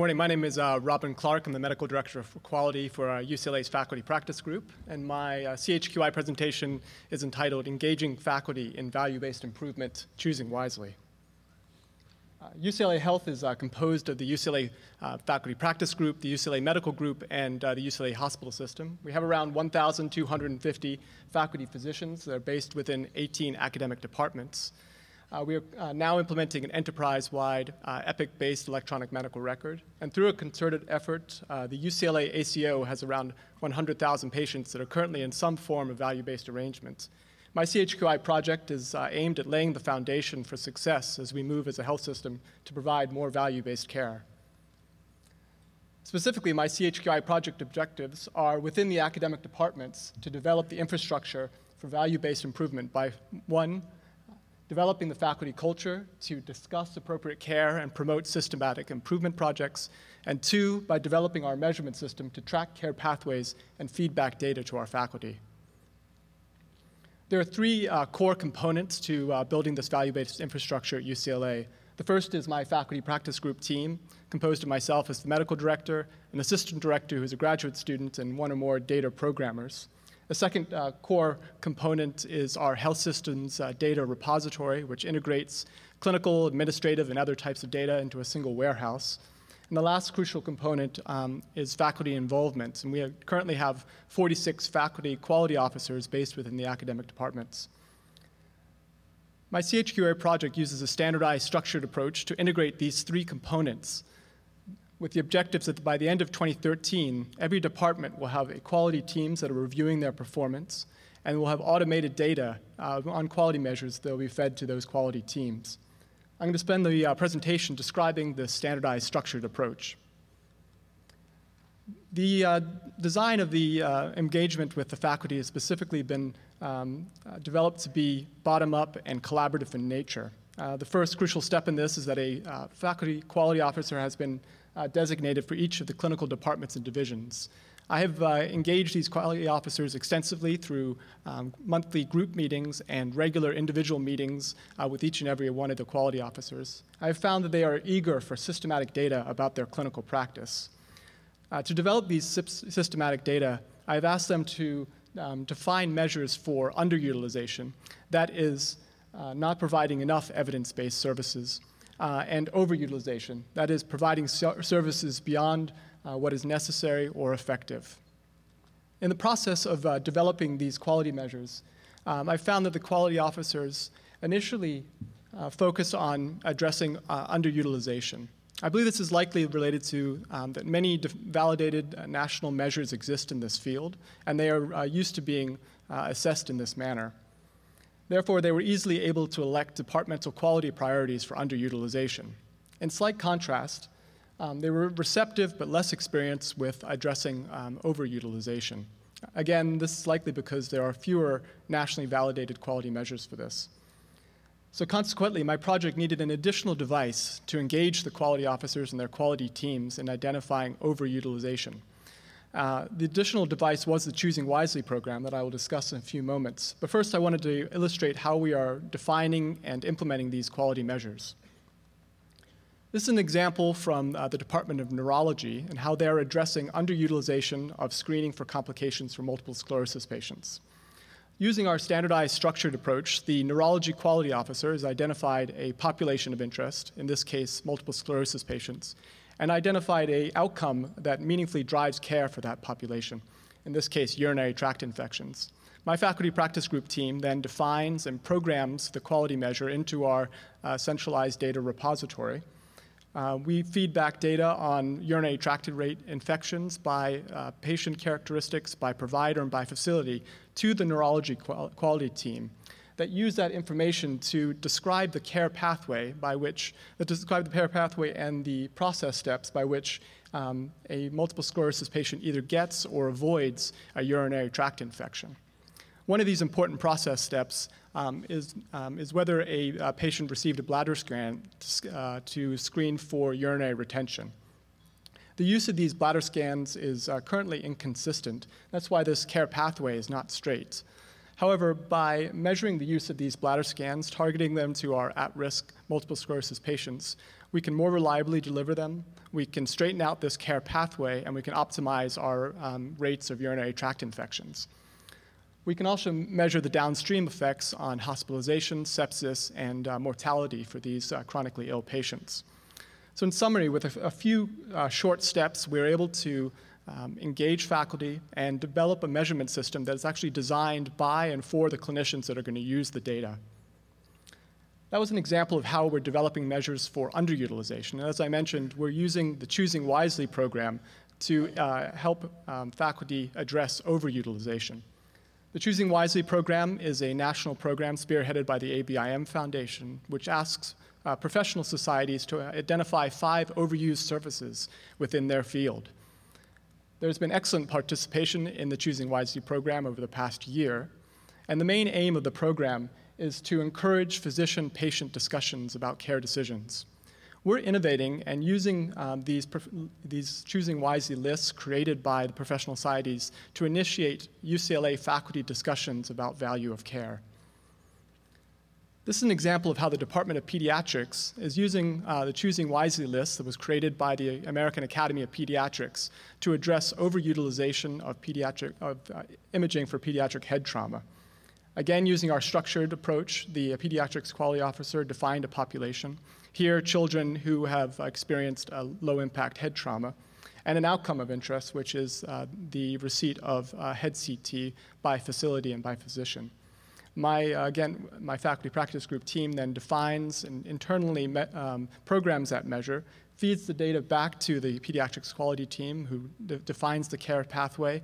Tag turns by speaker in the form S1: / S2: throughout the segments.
S1: Good morning, my name is uh, Robin Clark. I'm the Medical Director for Quality for uh, UCLA's Faculty Practice Group, and my uh, CHQI presentation is entitled Engaging Faculty in Value-Based Improvement, Choosing Wisely. UCLA uh, Health is uh, composed of the UCLA uh, Faculty Practice Group, the UCLA Medical Group, and the UCLA Hospital System. We have around 1,250 faculty physicians that are based within 18 academic departments. Uh, we are uh, now implementing an enterprise-wide uh, Epic-based electronic medical record. And through a concerted effort, the UCLA ACO has around 100,000 patients that are currently in some form of value-based arrangements. My CHQI project is aimed at laying the foundation for success as we move as a health system to provide more value-based care. Specifically, my CHQI project objectives are within the academic departments to develop the infrastructure for value-based improvement by, one, developing the faculty culture to discuss appropriate care and promote systematic improvement projects, and two, by developing our measurement system to track care pathways and feedback data to our faculty. There are three uh, core components to uh, building this value-based infrastructure at UCLA. The first is my faculty practice group team, composed of myself as the medical director, an assistant director who is a graduate student, and one or more data programmers. The second uh, core component is our health systems uh, data repository, which integrates clinical, administrative, and other types of data into a single warehouse. And the last crucial component um, is faculty involvement. And we have, currently have 46 faculty quality officers based within the academic departments. My CHQI project uses a standardized structured approach to integrate these three components with the objectives that by the end of 2013, every department will have quality teams that are reviewing their performance, and will have automated data uh, on quality measures that will be fed to those quality teams. I'm going to spend the uh, presentation describing the standardized structured approach. The uh, design of the uh, engagement with the faculty has specifically been um, uh, developed to be bottom up and collaborative in nature. Uh, the first crucial step in this is that a faculty quality officer has been uh, designated for each of the clinical departments and divisions. I have uh, engaged these quality officers extensively through um, monthly group meetings and regular individual meetings uh, with each and every one of the quality officers. I have found that they are eager for systematic data about their clinical practice. Uh, to develop these systematic data, I have asked them to um, define measures for underutilization, that is, uh, not providing enough evidence based services uh, and overutilization, that is, providing services beyond uh, what is necessary or effective. In the process of uh, developing these quality measures, um, I found that the quality officers initially uh, focused on addressing uh, underutilization. I believe this is likely related to um, that many validated uh, national measures exist in this field, and they are used to being assessed in this manner. Therefore, they were easily able to elect departmental quality priorities for underutilization. In slight contrast, um, they were receptive but less experienced with addressing um, overutilization. Again, this is likely because there are fewer nationally validated quality measures for this. So, consequently, my project needed an additional device to engage the quality officers and their quality teams in identifying overutilization. Uh, the additional device was the Choosing Wisely program that I will discuss in a few moments. But first, I wanted to illustrate how we are defining and implementing these quality measures. This is an example from uh, the Department of Neurology and how they're addressing underutilization of screening for complications for multiple sclerosis patients. Using our standardized structured approach, the neurology quality officer has identified a population of interest, in this case, multiple sclerosis patients, and identified a outcome that meaningfully drives care for that population, in this case, urinary tract infections. My faculty practice group team then defines and programs the quality measure into our uh, centralized data repository. Uh, we feed back data on urinary tract rate infections by uh, patient characteristics, by provider, and by facility to the neurology qual- quality team that use that information to describe the care pathway by which, that describe the care pathway and the process steps by which um, a multiple sclerosis patient either gets or avoids a urinary tract infection. One of these important process steps um, is, um, is whether a, a, patient received a bladder scan to, uh, to, screen for urinary retention. The use of these bladder scans is uh, currently inconsistent. That's why this care pathway is not straight. However, by measuring the use of these bladder scans, targeting them to our at risk multiple sclerosis patients, we can more reliably deliver them, we can straighten out this care pathway, and we can optimize our um, rates of urinary tract infections. We can also measure the downstream effects on hospitalization, sepsis, and uh, mortality for these uh, chronically ill patients. So, in summary, with a, few uh, short steps, we're able to um, engage faculty and develop a measurement system that is actually designed by and for the clinicians that are going to use the data. That was an example of how we're developing measures for underutilization. And as I mentioned, we're using the Choosing Wisely program to uh, help um, faculty address overutilization. The Choosing Wisely program is a national program spearheaded by the ABIM Foundation, which asks uh, professional societies to identify five overused services within their field. There's been excellent participation in the Choosing Wisely program over the past year, and the main aim of the program is to encourage physician patient discussions about care decisions. We're innovating and using um, these, these Choosing Wisely lists created by the professional societies to initiate UCLA faculty discussions about value of care. This is an example of how the Department of Pediatrics is using uh, the Choosing Wisely list that was created by the American Academy of Pediatrics to address overutilization of, pediatric, of uh, imaging for pediatric head trauma. Again, using our structured approach, the pediatrics quality officer defined a population. Here, children who have experienced a low impact head trauma, and an outcome of interest, which is uh, the receipt of uh, head CT by facility and by physician. My, uh, again, my faculty practice group team then defines and internally me- um, programs that measure, feeds the data back to the pediatrics quality team who de- defines the care pathway,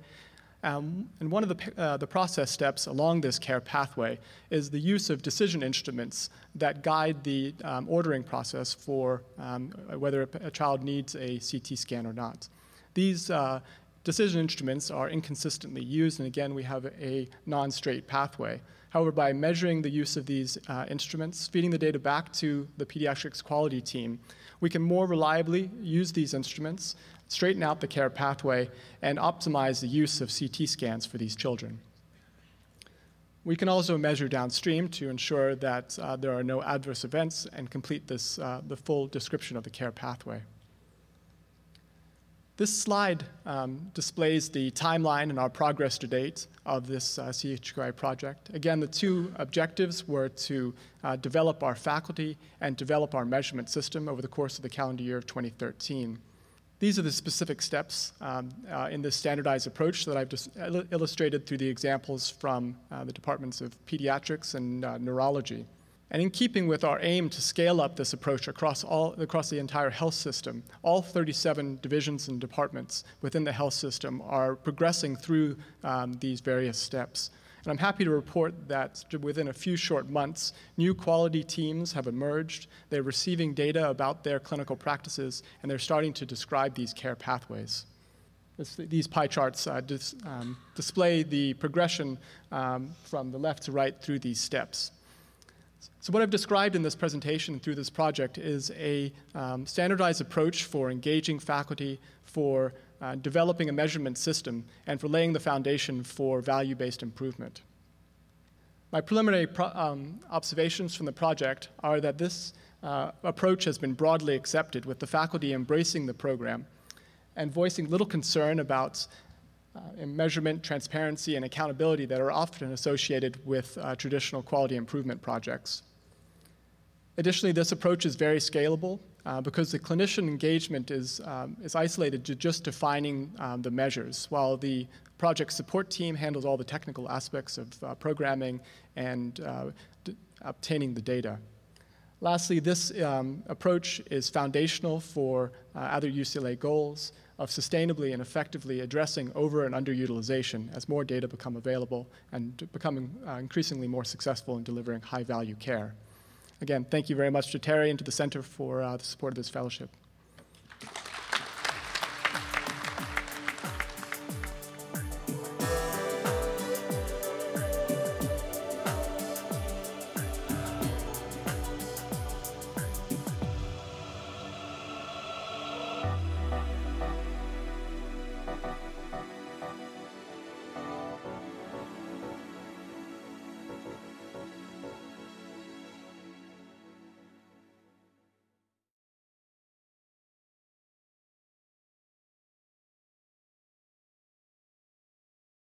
S1: um, and one of the, uh, the process steps along this care pathway is the use of decision instruments that guide the um, ordering process for um, whether a, a, child needs a CT scan or not. These uh, decision instruments are inconsistently used, and again, we have a non straight pathway. However, by measuring the use of these uh, instruments, feeding the data back to the pediatrics quality team, we can more reliably use these instruments straighten out the care pathway, and optimize the use of CT scans for these children. We can also measure downstream to ensure that uh, there are no adverse events and complete this, uh, the full description of the care pathway. This slide um, displays the timeline and our progress to date of this uh, CHQI project. Again, the two objectives were to uh, develop our faculty and develop our measurement system over the course of the calendar year of 2013. These are the specific steps um, uh, in this standardized approach that I've just illustrated through the examples from uh, the departments of pediatrics and uh, neurology. And in keeping with our aim to scale up this approach across, all, across the entire health system, all 37 divisions and departments within the health system are progressing through um, these various steps. And I'm happy to report that within a few short months, new quality teams have emerged. They're receiving data about their clinical practices, and they're starting to describe these care pathways. This, these pie charts uh, dis, um, display the progression um, from the left to right through these steps. So, what I've described in this presentation through this project is a um, standardized approach for engaging faculty, for uh, developing a measurement system, and for laying the foundation for value based improvement. My preliminary um, observations from the project are that this uh, approach has been broadly accepted, with the faculty embracing the program and voicing little concern about uh, measurement, transparency, and accountability that are often associated with uh, traditional quality improvement projects. Additionally, this approach is very scalable uh, because the clinician engagement is, um, is isolated to just defining um, the measures, while the project support team handles all the technical aspects of uh, programming and uh, d- obtaining the data. Lastly, this um, approach is foundational for uh, other UCLA goals of sustainably and effectively addressing over and underutilization as more data become available and becoming uh, increasingly more successful in delivering high value care. Again, thank you very much to Terry and to the Center for uh, the support of this fellowship.